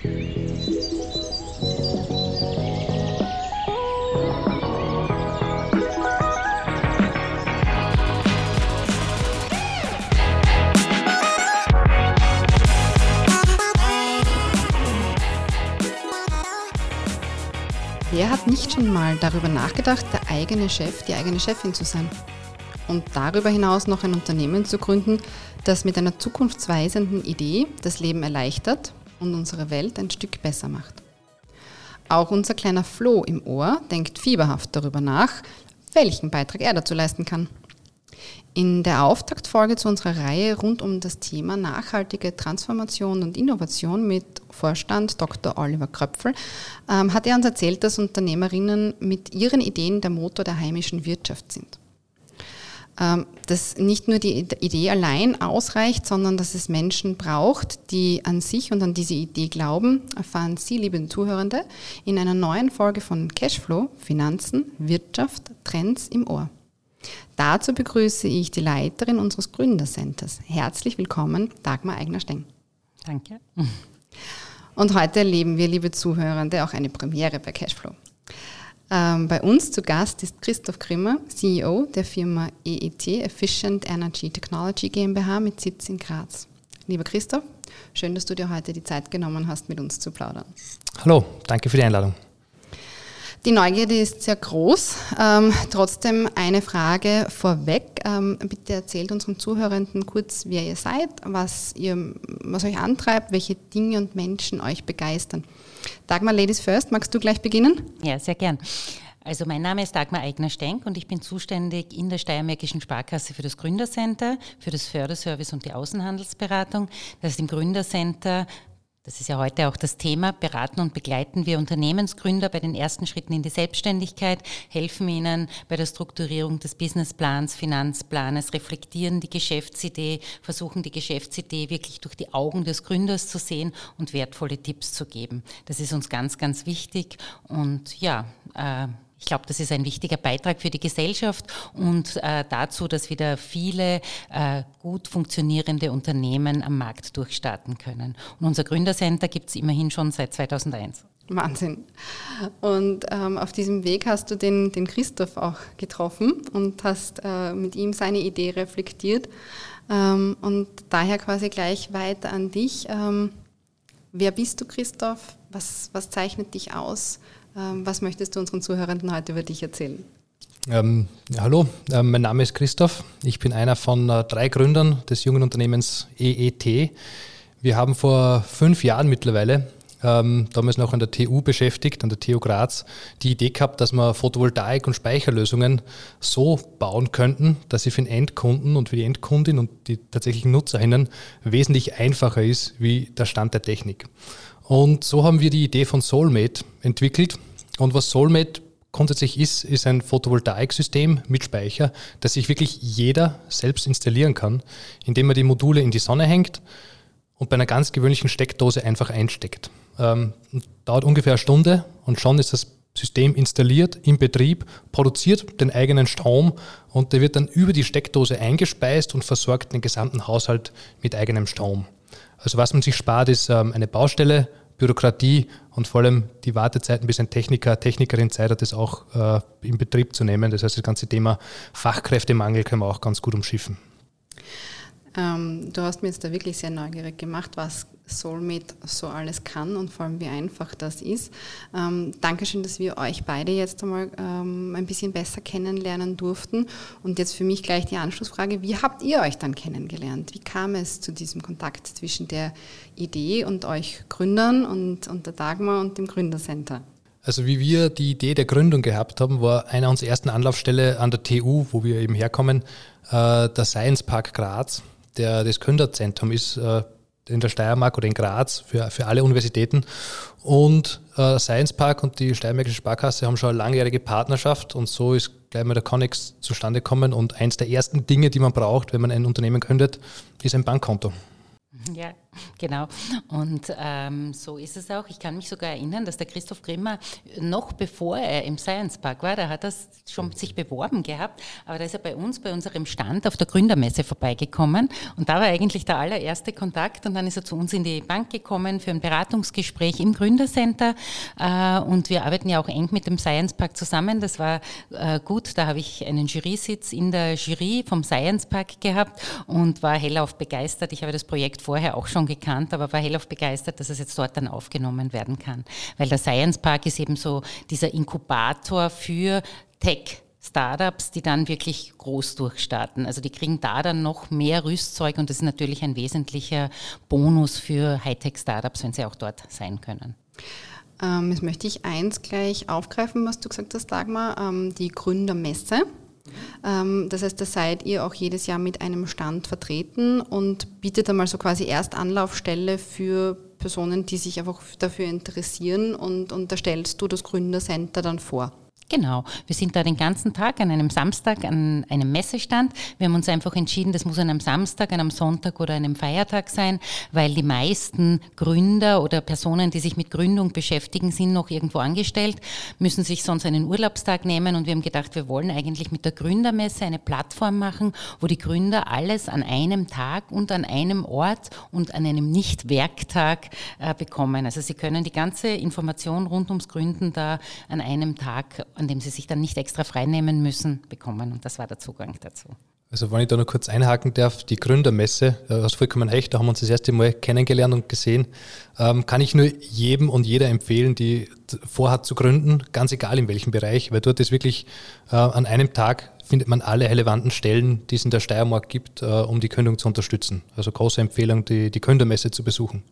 Wer hat nicht schon mal darüber nachgedacht, der eigene Chef, die eigene Chefin zu sein? Und darüber hinaus noch ein Unternehmen zu gründen, das mit einer zukunftsweisenden Idee das Leben erleichtert und unsere Welt ein Stück besser macht. Auch unser kleiner Flo im Ohr denkt fieberhaft darüber nach, welchen Beitrag er dazu leisten kann. In der Auftaktfolge zu unserer Reihe rund um das Thema nachhaltige Transformation und Innovation mit Vorstand Dr. Oliver Kröpfel ähm, hat er uns erzählt, dass Unternehmerinnen mit ihren Ideen der Motor der heimischen Wirtschaft sind. Ähm, dass nicht nur die Idee allein ausreicht, sondern dass es Menschen braucht, die an sich und an diese Idee glauben, erfahren Sie, liebe Zuhörende, in einer neuen Folge von Cashflow, Finanzen, Wirtschaft, Trends im Ohr. Dazu begrüße ich die Leiterin unseres Gründercenters. Herzlich willkommen, Dagmar Eigner-Steng. Danke. Und heute erleben wir, liebe Zuhörende, auch eine Premiere bei Cashflow. Ähm, bei uns zu Gast ist Christoph Grimmer, CEO der Firma EET, Efficient Energy Technology GmbH mit Sitz in Graz. Lieber Christoph, schön, dass du dir heute die Zeit genommen hast, mit uns zu plaudern. Hallo, danke für die Einladung. Die Neugierde ist sehr groß. Ähm, trotzdem eine Frage vorweg. Ähm, bitte erzählt unseren Zuhörenden kurz, wer ihr seid, was, ihr, was euch antreibt, welche Dinge und Menschen euch begeistern. Dagmar, Ladies First, magst du gleich beginnen? Ja, sehr gern. Also mein Name ist Dagmar Eigner-Stenk und ich bin zuständig in der Steiermärkischen Sparkasse für das Gründercenter, für das Förderservice und die Außenhandelsberatung. Das ist im Gründercenter das ist ja heute auch das Thema, beraten und begleiten wir Unternehmensgründer bei den ersten Schritten in die Selbstständigkeit, helfen ihnen bei der Strukturierung des Businessplans, Finanzplanes, reflektieren die Geschäftsidee, versuchen die Geschäftsidee wirklich durch die Augen des Gründers zu sehen und wertvolle Tipps zu geben. Das ist uns ganz, ganz wichtig und ja, äh, ich glaube, das ist ein wichtiger Beitrag für die Gesellschaft und äh, dazu, dass wieder viele äh, gut funktionierende Unternehmen am Markt durchstarten können. Und unser Gründercenter gibt es immerhin schon seit 2001. Wahnsinn. Und ähm, auf diesem Weg hast du den, den Christoph auch getroffen und hast äh, mit ihm seine Idee reflektiert. Ähm, und daher quasi gleich weiter an dich. Ähm, wer bist du, Christoph? Was, was zeichnet dich aus? Ähm, was möchtest du unseren Zuhörenden heute über dich erzählen? Ähm, ja, hallo, äh, mein Name ist Christoph. Ich bin einer von äh, drei Gründern des jungen Unternehmens EET. Wir haben vor fünf Jahren mittlerweile, ähm, damals noch an der TU beschäftigt, an der TU Graz, die Idee gehabt, dass wir Photovoltaik- und Speicherlösungen so bauen könnten, dass sie für den Endkunden und für die Endkundin und die tatsächlichen Nutzerinnen wesentlich einfacher ist wie der Stand der Technik. Und so haben wir die Idee von Soulmate entwickelt. Und was Soulmate grundsätzlich ist, ist ein Photovoltaiksystem mit Speicher, das sich wirklich jeder selbst installieren kann, indem man die Module in die Sonne hängt und bei einer ganz gewöhnlichen Steckdose einfach einsteckt. Ähm, dauert ungefähr eine Stunde und schon ist das System installiert, im Betrieb, produziert den eigenen Strom und der wird dann über die Steckdose eingespeist und versorgt den gesamten Haushalt mit eigenem Strom. Also was man sich spart, ist ähm, eine Baustelle, Bürokratie und vor allem die Wartezeiten, bis ein Techniker, Technikerin Zeit hat, das auch äh, in Betrieb zu nehmen. Das heißt, das ganze Thema Fachkräftemangel können wir auch ganz gut umschiffen. Ähm, du hast mir jetzt da wirklich sehr neugierig gemacht, was Soulmate so alles kann und vor allem wie einfach das ist. Ähm, Dankeschön, dass wir euch beide jetzt einmal ähm, ein bisschen besser kennenlernen durften. Und jetzt für mich gleich die Anschlussfrage, wie habt ihr euch dann kennengelernt? Wie kam es zu diesem Kontakt zwischen der Idee und euch Gründern und, und der Dagmar und dem Gründercenter? Also wie wir die Idee der Gründung gehabt haben, war einer unserer ersten Anlaufstelle an der TU, wo wir eben herkommen, äh, der Science Park Graz, der das Gründerzentrum ist äh, in der Steiermark oder in Graz für, für alle Universitäten. Und äh, Science Park und die Steiermärkische Sparkasse haben schon eine langjährige Partnerschaft und so ist gleich mal der Connex zustande gekommen. Und eins der ersten Dinge, die man braucht, wenn man ein Unternehmen gründet, ist ein Bankkonto. Ja. Genau. Und ähm, so ist es auch. Ich kann mich sogar erinnern, dass der Christoph Grimmer noch bevor er im Science Park war, da hat er schon sich beworben gehabt, aber da ist er bei uns, bei unserem Stand auf der Gründermesse vorbeigekommen und da war eigentlich der allererste Kontakt und dann ist er zu uns in die Bank gekommen für ein Beratungsgespräch im Gründercenter äh, und wir arbeiten ja auch eng mit dem Science Park zusammen. Das war äh, gut, da habe ich einen Jury-Sitz in der Jury vom Science Park gehabt und war hellauf begeistert. Ich habe das Projekt vorher auch schon gekannt, aber war hellauf begeistert, dass es jetzt dort dann aufgenommen werden kann. Weil der Science Park ist eben so dieser Inkubator für Tech. Startups, die dann wirklich groß durchstarten. Also die kriegen da dann noch mehr Rüstzeug und das ist natürlich ein wesentlicher Bonus für Hightech-Startups, wenn sie auch dort sein können. Ähm, jetzt möchte ich eins gleich aufgreifen, was du gesagt hast, Dagmar, ähm, die Gründermesse. Ähm, das heißt, da seid ihr auch jedes Jahr mit einem Stand vertreten und bietet einmal so quasi erst Anlaufstelle für Personen, die sich einfach dafür interessieren und, und da stellst du das Gründercenter dann vor. Genau, wir sind da den ganzen Tag an einem Samstag an einem Messestand. Wir haben uns einfach entschieden, das muss an einem Samstag, an einem Sonntag oder einem Feiertag sein, weil die meisten Gründer oder Personen, die sich mit Gründung beschäftigen, sind noch irgendwo angestellt, müssen sich sonst einen Urlaubstag nehmen und wir haben gedacht, wir wollen eigentlich mit der Gründermesse eine Plattform machen, wo die Gründer alles an einem Tag und an einem Ort und an einem Nicht-Werktag äh, bekommen. Also sie können die ganze Information rund ums Gründen da an einem Tag an dem sie sich dann nicht extra freinehmen müssen, bekommen. Und das war der Zugang dazu. Also wenn ich da noch kurz einhaken darf, die Gründermesse, du hast vollkommen recht, da haben wir uns das erste Mal kennengelernt und gesehen, ähm, kann ich nur jedem und jeder empfehlen, die vorhat zu gründen, ganz egal in welchem Bereich, weil dort ist wirklich äh, an einem Tag findet man alle relevanten Stellen, die es in der Steiermark gibt, äh, um die Gründung zu unterstützen. Also große Empfehlung, die, die Gründermesse zu besuchen.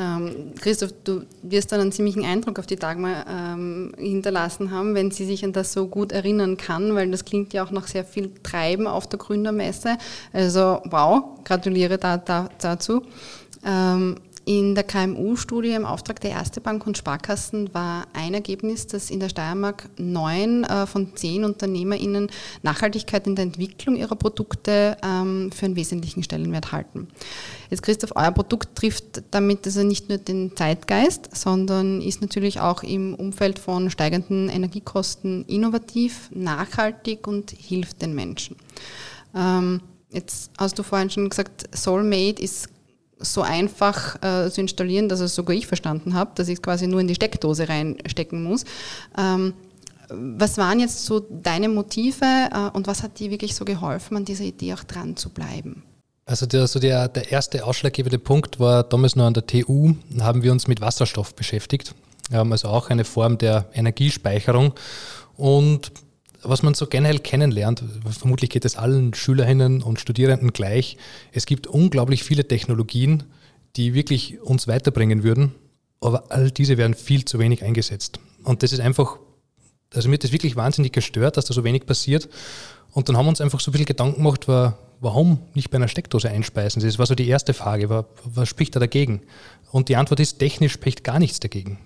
Ähm, Christoph, du wirst dann einen ziemlichen Eindruck auf die Dagmar ähm, hinterlassen haben, wenn sie sich an das so gut erinnern kann, weil das klingt ja auch nach sehr viel Treiben auf der Gründermesse. Also wow, gratuliere da, da, dazu. Ähm, in der KMU-Studie im Auftrag der Erste Bank und Sparkassen war ein Ergebnis, dass in der Steiermark neun äh, von zehn UnternehmerInnen Nachhaltigkeit in der Entwicklung ihrer Produkte ähm, für einen wesentlichen Stellenwert halten. Jetzt Christoph, euer Produkt trifft damit also nicht nur den Zeitgeist, sondern ist natürlich auch im Umfeld von steigenden Energiekosten innovativ, nachhaltig und hilft den Menschen. Ähm, jetzt hast du vorhin schon gesagt, Soulmate ist so einfach äh, zu installieren, dass es sogar ich verstanden habe, dass ich es quasi nur in die Steckdose reinstecken muss. Ähm, was waren jetzt so deine Motive äh, und was hat dir wirklich so geholfen, an dieser Idee auch dran zu bleiben? Also der, also der, der erste ausschlaggebende Punkt war damals noch an der TU, haben wir uns mit Wasserstoff beschäftigt. Ähm, also auch eine Form der Energiespeicherung. Und was man so generell kennenlernt, vermutlich geht es allen Schülerinnen und Studierenden gleich, es gibt unglaublich viele Technologien, die wirklich uns weiterbringen würden, aber all diese werden viel zu wenig eingesetzt. Und das ist einfach, also mir hat das wirklich wahnsinnig gestört, dass da so wenig passiert. Und dann haben wir uns einfach so viel Gedanken gemacht, warum nicht bei einer Steckdose einspeisen? Das war so die erste Frage, was spricht da dagegen? Und die Antwort ist, technisch spricht gar nichts dagegen.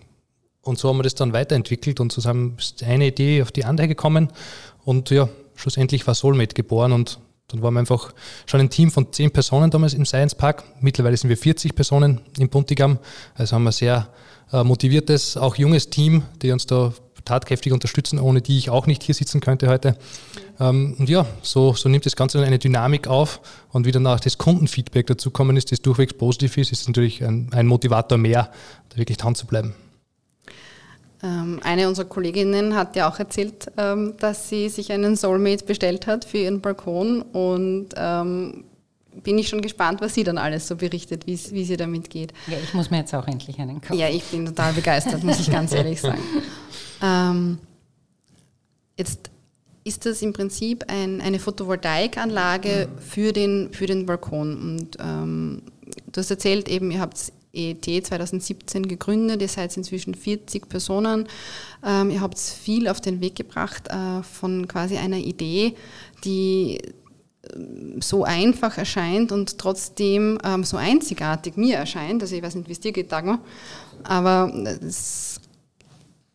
Und so haben wir das dann weiterentwickelt und zusammen ist eine Idee auf die andere gekommen. Und ja, schlussendlich war Soulmate geboren und dann waren wir einfach schon ein Team von zehn Personen damals im Science Park. Mittlerweile sind wir 40 Personen im Buntigam. Also haben wir ein sehr äh, motiviertes, auch junges Team, die uns da tatkräftig unterstützen, ohne die ich auch nicht hier sitzen könnte heute. Ähm, und ja, so, so nimmt das Ganze dann eine Dynamik auf und wie danach das Kundenfeedback dazu kommen ist, das durchwegs positiv ist, ist natürlich ein, ein Motivator mehr, da wirklich dran zu bleiben. Ähm, eine unserer Kolleginnen hat ja auch erzählt, ähm, dass sie sich einen Soulmate bestellt hat für ihren Balkon und ähm, bin ich schon gespannt, was sie dann alles so berichtet, wie, wie sie damit geht. Ja, ich muss mir jetzt auch endlich einen kaufen. Ja, ich bin total begeistert, muss ich ganz ehrlich sagen. Ähm, jetzt ist das im Prinzip ein, eine Photovoltaikanlage für den, für den Balkon. Und ähm, du hast erzählt eben, ihr habt EET 2017 gegründet. Ihr seid inzwischen 40 Personen. Ähm, ihr habt viel auf den Weg gebracht äh, von quasi einer Idee, die ähm, so einfach erscheint und trotzdem ähm, so einzigartig mir erscheint. Also ich weiß nicht, wie es dir geht, Dagmar, aber es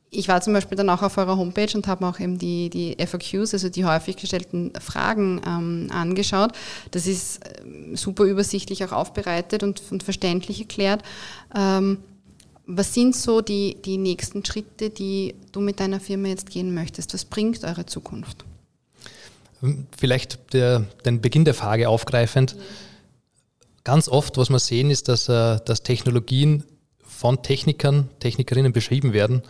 ich war zum Beispiel dann auch auf eurer Homepage und habe auch eben die, die FAQs, also die häufig gestellten Fragen ähm, angeschaut. Das ist ähm, super übersichtlich auch aufbereitet und, und verständlich erklärt. Ähm, was sind so die, die nächsten Schritte, die du mit deiner Firma jetzt gehen möchtest? Was bringt eure Zukunft? Vielleicht der, den Beginn der Frage aufgreifend. Ganz oft, was wir sehen, ist, dass, äh, dass Technologien von Technikern, Technikerinnen beschrieben werden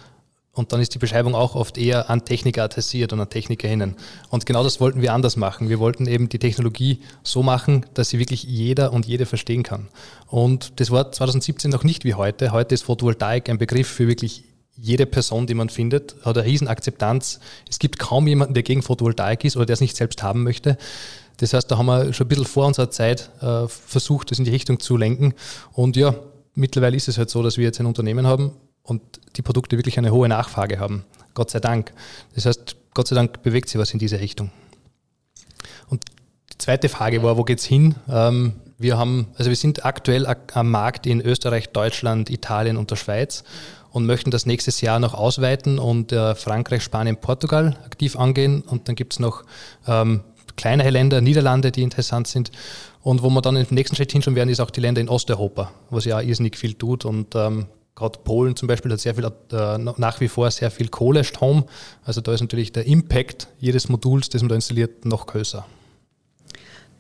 und dann ist die Beschreibung auch oft eher an Techniker adressiert und an TechnikerInnen. Und genau das wollten wir anders machen. Wir wollten eben die Technologie so machen, dass sie wirklich jeder und jede verstehen kann. Und das war 2017 noch nicht wie heute. Heute ist Photovoltaik ein Begriff für wirklich jede Person, die man findet, hat eine riesen Akzeptanz. Es gibt kaum jemanden, der gegen Photovoltaik ist oder der es nicht selbst haben möchte. Das heißt, da haben wir schon ein bisschen vor unserer Zeit äh, versucht, das in die Richtung zu lenken. Und ja, mittlerweile ist es halt so, dass wir jetzt ein Unternehmen haben, und die Produkte wirklich eine hohe Nachfrage haben. Gott sei Dank. Das heißt, Gott sei Dank bewegt sich was in diese Richtung. Und die zweite Frage war, wo geht es hin? Ähm, wir haben, also wir sind aktuell am Markt in Österreich, Deutschland, Italien und der Schweiz und möchten das nächstes Jahr noch ausweiten und äh, Frankreich, Spanien, Portugal aktiv angehen. Und dann gibt es noch ähm, kleinere Länder, Niederlande, die interessant sind. Und wo wir dann im nächsten Schritt hinschauen werden, ist auch die Länder in Osteuropa, was ja irrsinnig viel tut. Und ähm, gerade Polen zum Beispiel hat sehr viel, äh, nach wie vor sehr viel Kohlestrom. Also da ist natürlich der Impact jedes Moduls, das man da installiert, noch größer.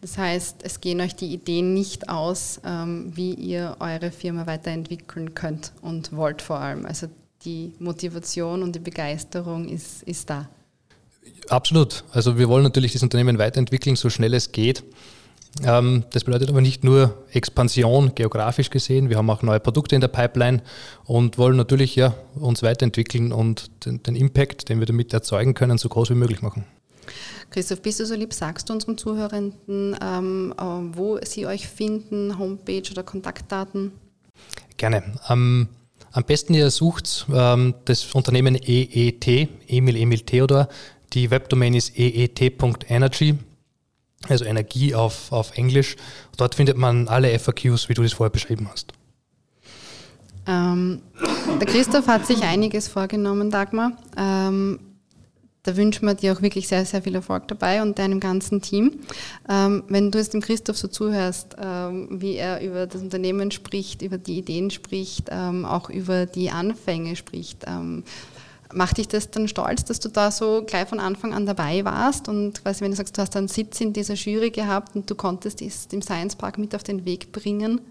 Das heißt, es gehen euch die Ideen nicht aus, ähm, wie ihr eure Firma weiterentwickeln könnt und wollt vor allem. Also die Motivation und die Begeisterung ist, ist da. Absolut. Also wir wollen natürlich das Unternehmen weiterentwickeln, so schnell es geht. Ähm, das bedeutet aber nicht nur Expansion geografisch gesehen, wir haben auch neue Produkte in der Pipeline und wollen natürlich ja, uns weiterentwickeln und den, den Impact, den wir damit erzeugen können, so groß wie möglich machen. Christoph, bist du so lieb, sagst du unseren Zuhörenden, ähm, äh, wo sie euch finden, Homepage oder Kontaktdaten? Gerne. Ähm, am besten ihr sucht ähm, das Unternehmen EET, Emil Emil Theodor. Die Webdomain ist eet.energy also Energie auf, auf Englisch. Dort findet man alle FAQs, wie du das vorher beschrieben hast. Ähm, der Christoph hat sich einiges vorgenommen, Dagmar. Ähm, da wünschen wir dir auch wirklich sehr, sehr viel Erfolg dabei und deinem ganzen Team. Ähm, wenn du jetzt dem Christoph so zuhörst, ähm, wie er über das Unternehmen spricht, über die Ideen spricht, ähm, auch über die Anfänge spricht, ähm, Macht dich das dann stolz, dass du da so gleich von Anfang an dabei warst und quasi, wenn du sagst, du hast einen Sitz in dieser Jury gehabt und du konntest es dem Science Park mit auf den Weg bringen?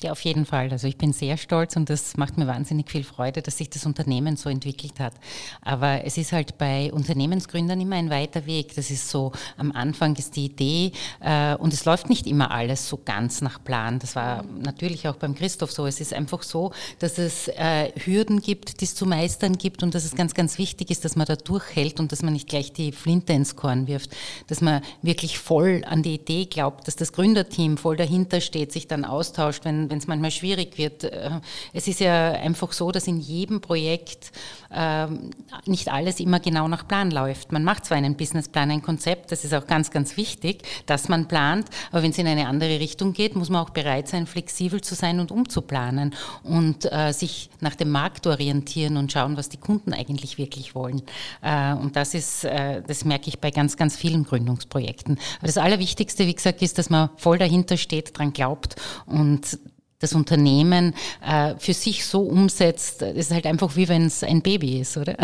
Ja, auf jeden Fall. Also ich bin sehr stolz und das macht mir wahnsinnig viel Freude, dass sich das Unternehmen so entwickelt hat. Aber es ist halt bei Unternehmensgründern immer ein weiter Weg. Das ist so, am Anfang ist die Idee äh, und es läuft nicht immer alles so ganz nach Plan. Das war natürlich auch beim Christoph so. Es ist einfach so, dass es äh, Hürden gibt, die es zu meistern gibt und dass es ganz, ganz wichtig ist, dass man da durchhält und dass man nicht gleich die Flinte ins Korn wirft. Dass man wirklich voll an die Idee glaubt, dass das Gründerteam voll dahinter steht, sich dann austauscht, wenn wenn es manchmal schwierig wird. Äh, es ist ja einfach so, dass in jedem Projekt ähm, nicht alles immer genau nach Plan läuft. Man macht zwar einen Businessplan, ein Konzept, das ist auch ganz, ganz wichtig, dass man plant, aber wenn es in eine andere Richtung geht, muss man auch bereit sein, flexibel zu sein und umzuplanen und äh, sich nach dem Markt orientieren und schauen, was die Kunden eigentlich wirklich wollen. Äh, und das ist, das merke ich bei ganz, ganz vielen Gründungsprojekten. Aber das Allerwichtigste, wie gesagt, ist, dass man voll dahinter steht, dran glaubt und das Unternehmen äh, für sich so umsetzt, das ist halt einfach wie wenn es ein Baby ist, oder?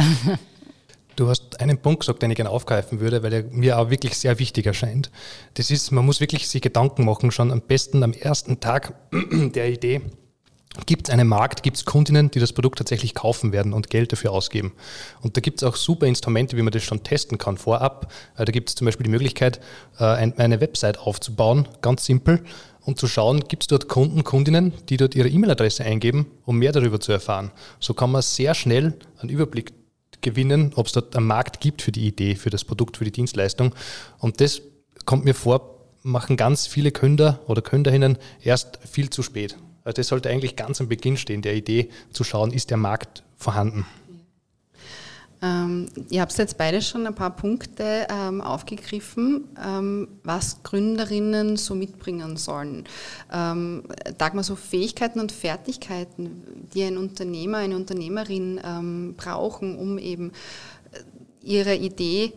Du hast einen Punkt gesagt, den ich gerne aufgreifen würde, weil er mir auch wirklich sehr wichtig erscheint. Das ist, man muss wirklich sich Gedanken machen, schon am besten am ersten Tag der Idee. Gibt es einen Markt, gibt es Kundinnen, die das Produkt tatsächlich kaufen werden und Geld dafür ausgeben? Und da gibt es auch super Instrumente, wie man das schon testen kann vorab. Äh, da gibt es zum Beispiel die Möglichkeit, äh, eine Website aufzubauen, ganz simpel und zu schauen, gibt es dort Kunden, Kundinnen, die dort ihre E-Mail-Adresse eingeben, um mehr darüber zu erfahren. So kann man sehr schnell einen Überblick gewinnen, ob es dort einen Markt gibt für die Idee, für das Produkt, für die Dienstleistung. Und das kommt mir vor, machen ganz viele Künder oder Künderinnen erst viel zu spät. Also das sollte eigentlich ganz am Beginn stehen, der Idee zu schauen, ist der Markt vorhanden. Ähm, ihr habt jetzt beide schon ein paar Punkte ähm, aufgegriffen, ähm, was Gründerinnen so mitbringen sollen. Ähm, Dagmar, so Fähigkeiten und Fertigkeiten, die ein Unternehmer, eine Unternehmerin ähm, brauchen, um eben äh, ihre Idee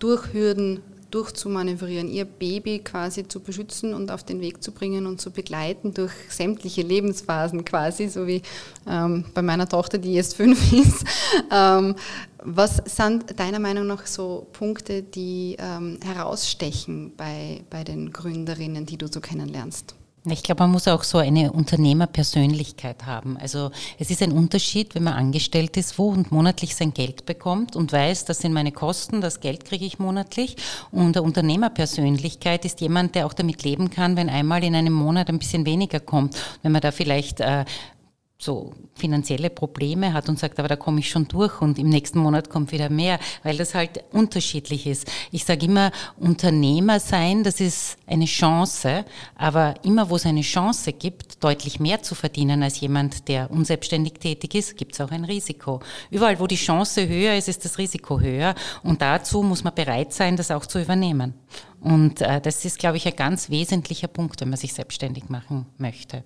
durch Hürden durchzumanövrieren, ihr Baby quasi zu beschützen und auf den Weg zu bringen und zu begleiten durch sämtliche Lebensphasen quasi, so wie ähm, bei meiner Tochter, die jetzt fünf ist. Ähm, was sind deiner Meinung nach so Punkte, die ähm, herausstechen bei, bei den Gründerinnen, die du so kennenlernst? Ich glaube, man muss auch so eine Unternehmerpersönlichkeit haben. Also es ist ein Unterschied, wenn man angestellt ist, wo und monatlich sein Geld bekommt und weiß, das sind meine Kosten, das Geld kriege ich monatlich. Und eine Unternehmerpersönlichkeit ist jemand, der auch damit leben kann, wenn einmal in einem Monat ein bisschen weniger kommt. Wenn man da vielleicht äh, so finanzielle Probleme hat und sagt, aber da komme ich schon durch und im nächsten Monat kommt wieder mehr, weil das halt unterschiedlich ist. Ich sage immer, Unternehmer sein, das ist eine Chance, aber immer wo es eine Chance gibt, deutlich mehr zu verdienen als jemand, der unselbstständig tätig ist, gibt es auch ein Risiko. Überall, wo die Chance höher ist, ist das Risiko höher und dazu muss man bereit sein, das auch zu übernehmen. Und äh, das ist, glaube ich, ein ganz wesentlicher Punkt, wenn man sich selbstständig machen möchte.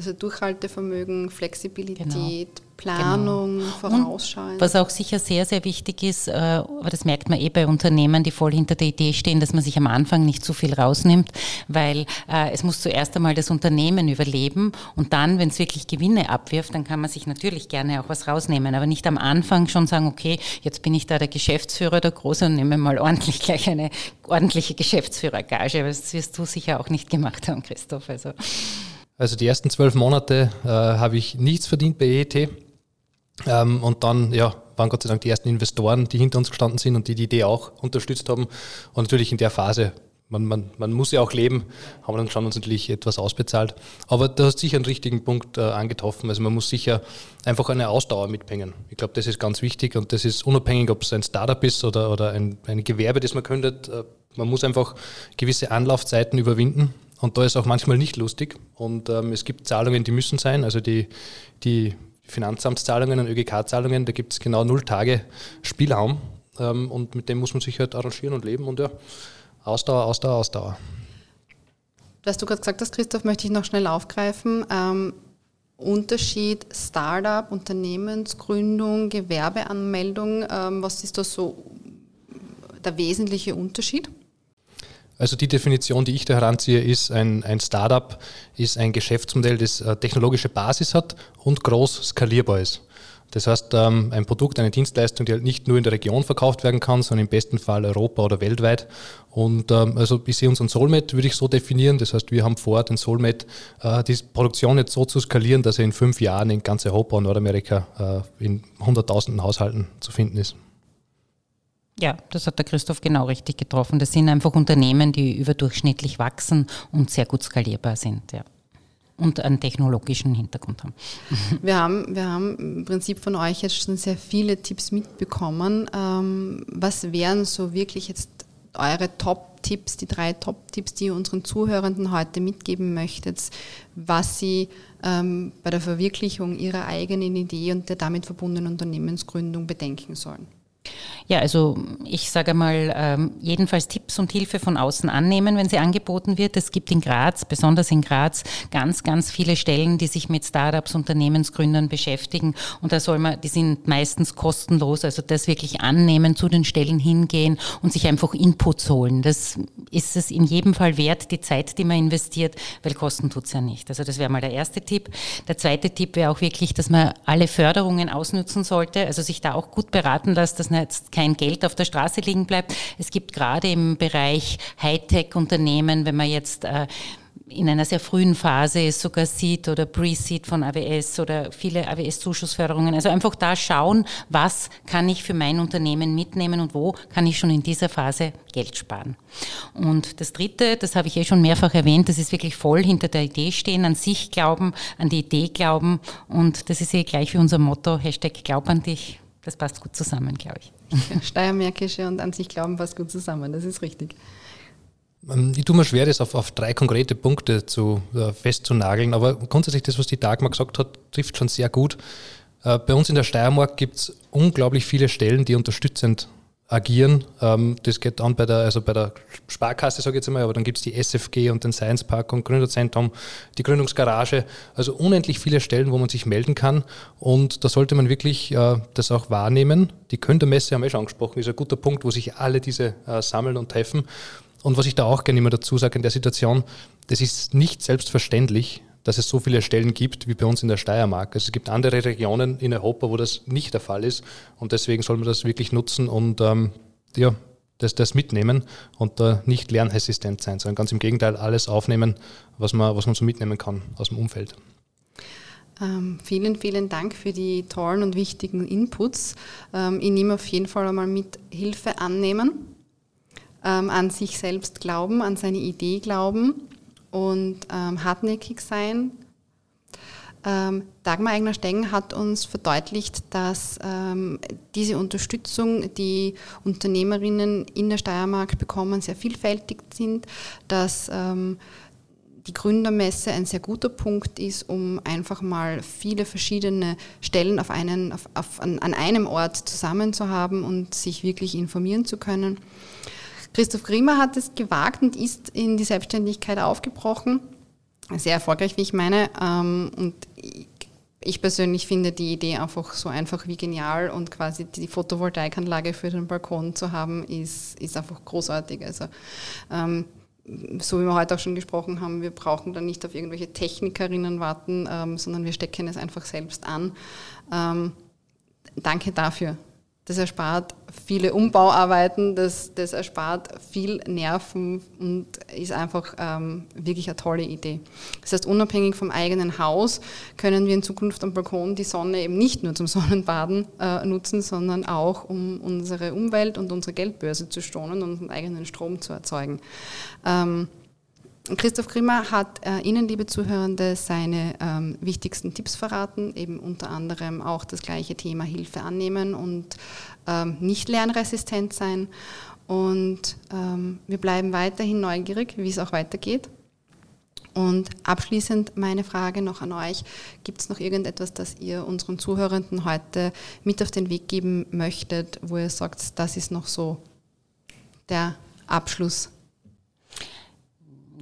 Also Durchhaltevermögen, Flexibilität, genau. Planung, genau. Vorausschauen. was auch sicher sehr, sehr wichtig ist, äh, aber das merkt man eh bei Unternehmen, die voll hinter der Idee stehen, dass man sich am Anfang nicht zu viel rausnimmt, weil äh, es muss zuerst einmal das Unternehmen überleben und dann, wenn es wirklich Gewinne abwirft, dann kann man sich natürlich gerne auch was rausnehmen, aber nicht am Anfang schon sagen, okay, jetzt bin ich da der Geschäftsführer, der Große und nehme mal ordentlich gleich eine ordentliche Geschäftsführergage, das wirst du sicher auch nicht gemacht haben, Christoph. Also. Also die ersten zwölf Monate äh, habe ich nichts verdient bei EET. Ähm, und dann, ja, waren Gott sei Dank die ersten Investoren, die hinter uns gestanden sind und die die Idee auch unterstützt haben. Und natürlich in der Phase, man, man, man muss ja auch leben, haben wir dann schon uns natürlich etwas ausbezahlt. Aber du hast sicher einen richtigen Punkt äh, angetroffen. Also man muss sicher einfach eine Ausdauer mitbringen. Ich glaube, das ist ganz wichtig und das ist unabhängig, ob es ein Startup ist oder, oder ein, ein Gewerbe, das man gründet. Äh, man muss einfach gewisse Anlaufzeiten überwinden und da ist auch manchmal nicht lustig. Und ähm, es gibt Zahlungen, die müssen sein. Also die, die Finanzamtszahlungen und ÖGK-Zahlungen, da gibt es genau null Tage Spielraum. Ähm, und mit dem muss man sich halt arrangieren und leben. Und ja, Ausdauer, Ausdauer, Ausdauer. Was du gerade gesagt hast, Christoph, möchte ich noch schnell aufgreifen. Ähm, Unterschied Startup, Unternehmensgründung, Gewerbeanmeldung. Ähm, was ist da so der wesentliche Unterschied? Also die Definition, die ich da heranziehe, ist ein, ein Startup ist ein Geschäftsmodell, das eine technologische Basis hat und groß skalierbar ist. Das heißt, ähm, ein Produkt, eine Dienstleistung, die halt nicht nur in der Region verkauft werden kann, sondern im besten Fall Europa oder weltweit. Und ähm, also ich sehe unseren Soulmate, würde ich so definieren. Das heißt, wir haben vor, den Soulmate, äh, die Produktion jetzt so zu skalieren, dass er in fünf Jahren in ganz Europa und Nordamerika äh, in hunderttausenden Haushalten zu finden ist. Ja, das hat der Christoph genau richtig getroffen. Das sind einfach Unternehmen, die überdurchschnittlich wachsen und sehr gut skalierbar sind. Ja und einen technologischen Hintergrund haben. Wir haben, wir haben im Prinzip von euch jetzt schon sehr viele Tipps mitbekommen. Ähm, was wären so wirklich jetzt eure Top-Tipps, die drei Top-Tipps, die ihr unseren Zuhörenden heute mitgeben möchtet, was sie ähm, bei der Verwirklichung ihrer eigenen Idee und der damit verbundenen Unternehmensgründung bedenken sollen? Ja, also ich sage mal, ähm, jedenfalls Tipps und Hilfe von außen annehmen, wenn sie angeboten wird. Es gibt in Graz, besonders in Graz, ganz, ganz viele Stellen, die sich mit Startups, Unternehmensgründern beschäftigen. Und da soll man, die sind meistens kostenlos, also das wirklich annehmen, zu den Stellen hingehen und sich einfach Inputs holen. Das ist es in jedem Fall wert, die Zeit, die man investiert, weil Kosten tut's ja nicht. Also das wäre mal der erste Tipp. Der zweite Tipp wäre auch wirklich, dass man alle Förderungen ausnutzen sollte, also sich da auch gut beraten lässt, dass jetzt kein Geld auf der Straße liegen bleibt. Es gibt gerade im Bereich Hightech-Unternehmen, wenn man jetzt äh, in einer sehr frühen Phase sogar Seed oder Pre-Seed von AWS oder viele AWS-Zuschussförderungen. Also einfach da schauen, was kann ich für mein Unternehmen mitnehmen und wo kann ich schon in dieser Phase Geld sparen. Und das Dritte, das habe ich eh schon mehrfach erwähnt, das ist wirklich voll hinter der Idee stehen, an sich glauben, an die Idee glauben und das ist eh gleich wie unser Motto, Hashtag Glaub an dich das passt gut zusammen, glaube ich. Steiermärkische und an sich glauben passt gut zusammen, das ist richtig. Ähm, ich tue mir schwer, das auf, auf drei konkrete Punkte zu, äh, festzunageln, aber grundsätzlich das, was die Dagmar gesagt hat, trifft schon sehr gut. Äh, bei uns in der Steiermark gibt es unglaublich viele Stellen, die unterstützend agieren. Ähm, das geht an bei der, also bei der Sparkasse, sage ich jetzt einmal, aber dann gibt es die SFG und den Science Park und Gründerzentrum, die Gründungsgarage. Also unendlich viele Stellen, wo man sich melden kann. Und da sollte man wirklich äh, das auch wahrnehmen. Die Gründermesse haben wir schon angesprochen, ist ein guter Punkt, wo sich alle diese äh, sammeln und treffen. Und was ich da auch gerne immer dazu sage in der Situation, das ist nicht selbstverständlich, dass es so viele Stellen gibt wie bei uns in der Steiermark. Also es gibt andere Regionen in Europa, wo das nicht der Fall ist und deswegen soll man das wirklich nutzen und ähm, ja, das, das mitnehmen und äh, nicht lernresistent sein, sondern ganz im Gegenteil alles aufnehmen, was man, was man so mitnehmen kann aus dem Umfeld. Ähm, vielen, vielen Dank für die tollen und wichtigen Inputs. Ähm, ich nehme auf jeden Fall einmal mit Hilfe annehmen, ähm, an sich selbst glauben, an seine Idee glauben und ähm, hartnäckig sein. Ähm, Dagmar Eigner-Steng hat uns verdeutlicht, dass ähm, diese Unterstützung, die Unternehmerinnen in der Steiermark bekommen, sehr vielfältig sind, dass ähm, die Gründermesse ein sehr guter Punkt ist, um einfach mal viele verschiedene Stellen auf einen, auf, auf, an, an einem Ort zusammen zu haben und sich wirklich informieren zu können. Christoph Grimmer hat es gewagt und ist in die Selbstständigkeit aufgebrochen. Sehr erfolgreich, wie ich meine. Ähm, und ich persönlich finde die Idee einfach so einfach wie genial und quasi die Photovoltaikanlage für den Balkon zu haben, ist, ist einfach großartig. Also, ähm, so wie wir heute auch schon gesprochen haben, wir brauchen dann nicht auf irgendwelche Technikerinnen warten, ähm, sondern wir stecken es einfach selbst an. danke dafür. Das erspart viele Umbauarbeiten, das, das erspart viel Nerven und ist einfach ähm, wirklich eine tolle Idee. Das heißt, unabhängig vom eigenen Haus können wir in Zukunft am Balkon die Sonne eben nicht nur zum Sonnenbaden äh, nutzen, sondern auch, um unsere Umwelt und unsere Geldbörse zu schonen und unseren eigenen Strom zu erzeugen. Ähm, Christoph Grimmer hat äh, Ihnen, liebe Zuhörende, seine ähm, wichtigsten Tipps verraten, eben unter anderem auch das gleiche Thema Hilfe annehmen und ähm, nicht lernresistent sein. Und ähm, wir bleiben weiterhin neugierig, wie es auch weitergeht. Und abschließend meine Frage noch an euch. Gibt es noch irgendetwas, das ihr unseren Zuhörenden heute mit auf den Weg geben möchtet, wo ihr sagt, das ist noch so der Abschluss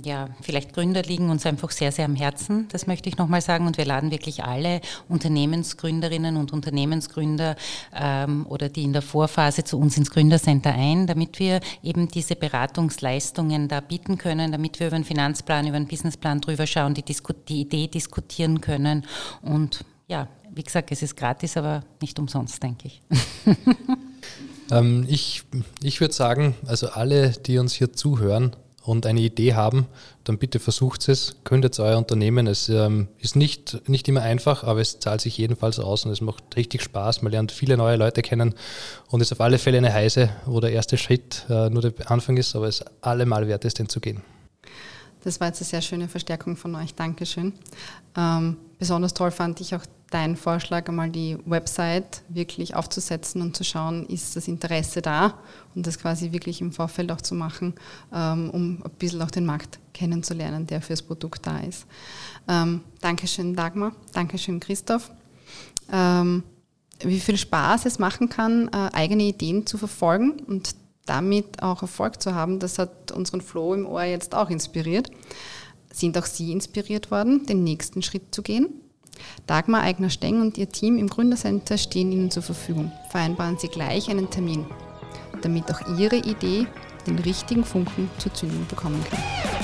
ja, vielleicht Gründer liegen uns einfach sehr, sehr am Herzen. Das möchte ich nochmal sagen. Und wir laden wirklich alle Unternehmensgründerinnen und Unternehmensgründer ähm, oder die in der Vorphase zu uns ins Gründercenter ein, damit wir eben diese Beratungsleistungen da bieten können, damit wir über einen Finanzplan, über einen Businessplan drüber schauen, die, Disku die Idee diskutieren können. Und ja, wie gesagt, es ist gratis, aber nicht umsonst, denke ich. ähm, ich ich würde sagen, also alle, die uns hier zuhören, und eine Idee haben, dann bitte versucht es, gründet euer Unternehmen. Es ähm, ist nicht, nicht immer einfach, aber es zahlt sich jedenfalls aus und es macht richtig Spaß. Man lernt viele neue Leute kennen und ist auf alle Fälle eine Heise, wo der erste Schritt äh, nur der Anfang ist, aber es allemal wert ist, den zu gehen. Das war jetzt eine sehr schöne Verstärkung von euch. Dankeschön. Ähm, besonders toll fand ich auch deinen Vorschlag, einmal die Website wirklich aufzusetzen und zu schauen, ist das Interesse da und das quasi wirklich im Vorfeld auch zu machen, ähm, um ein bisschen auch den Markt kennenzulernen, der fürs Produkt da ist. Ähm, Dankeschön, Dagmar. Dankeschön, Christoph. Ähm, wie viel Spaß es machen kann, äh, eigene Ideen zu verfolgen und damit auch Erfolg zu haben, das hat unseren Flo im Ohr jetzt auch inspiriert. Sind auch Sie inspiriert worden, den nächsten Schritt zu gehen? Dagmar Eigner-Steng und ihr Team im Gründercenter stehen Ihnen zur Verfügung. Vereinbaren Sie gleich einen Termin, damit auch Ihre Idee den richtigen Funken zur Zündung bekommen kann.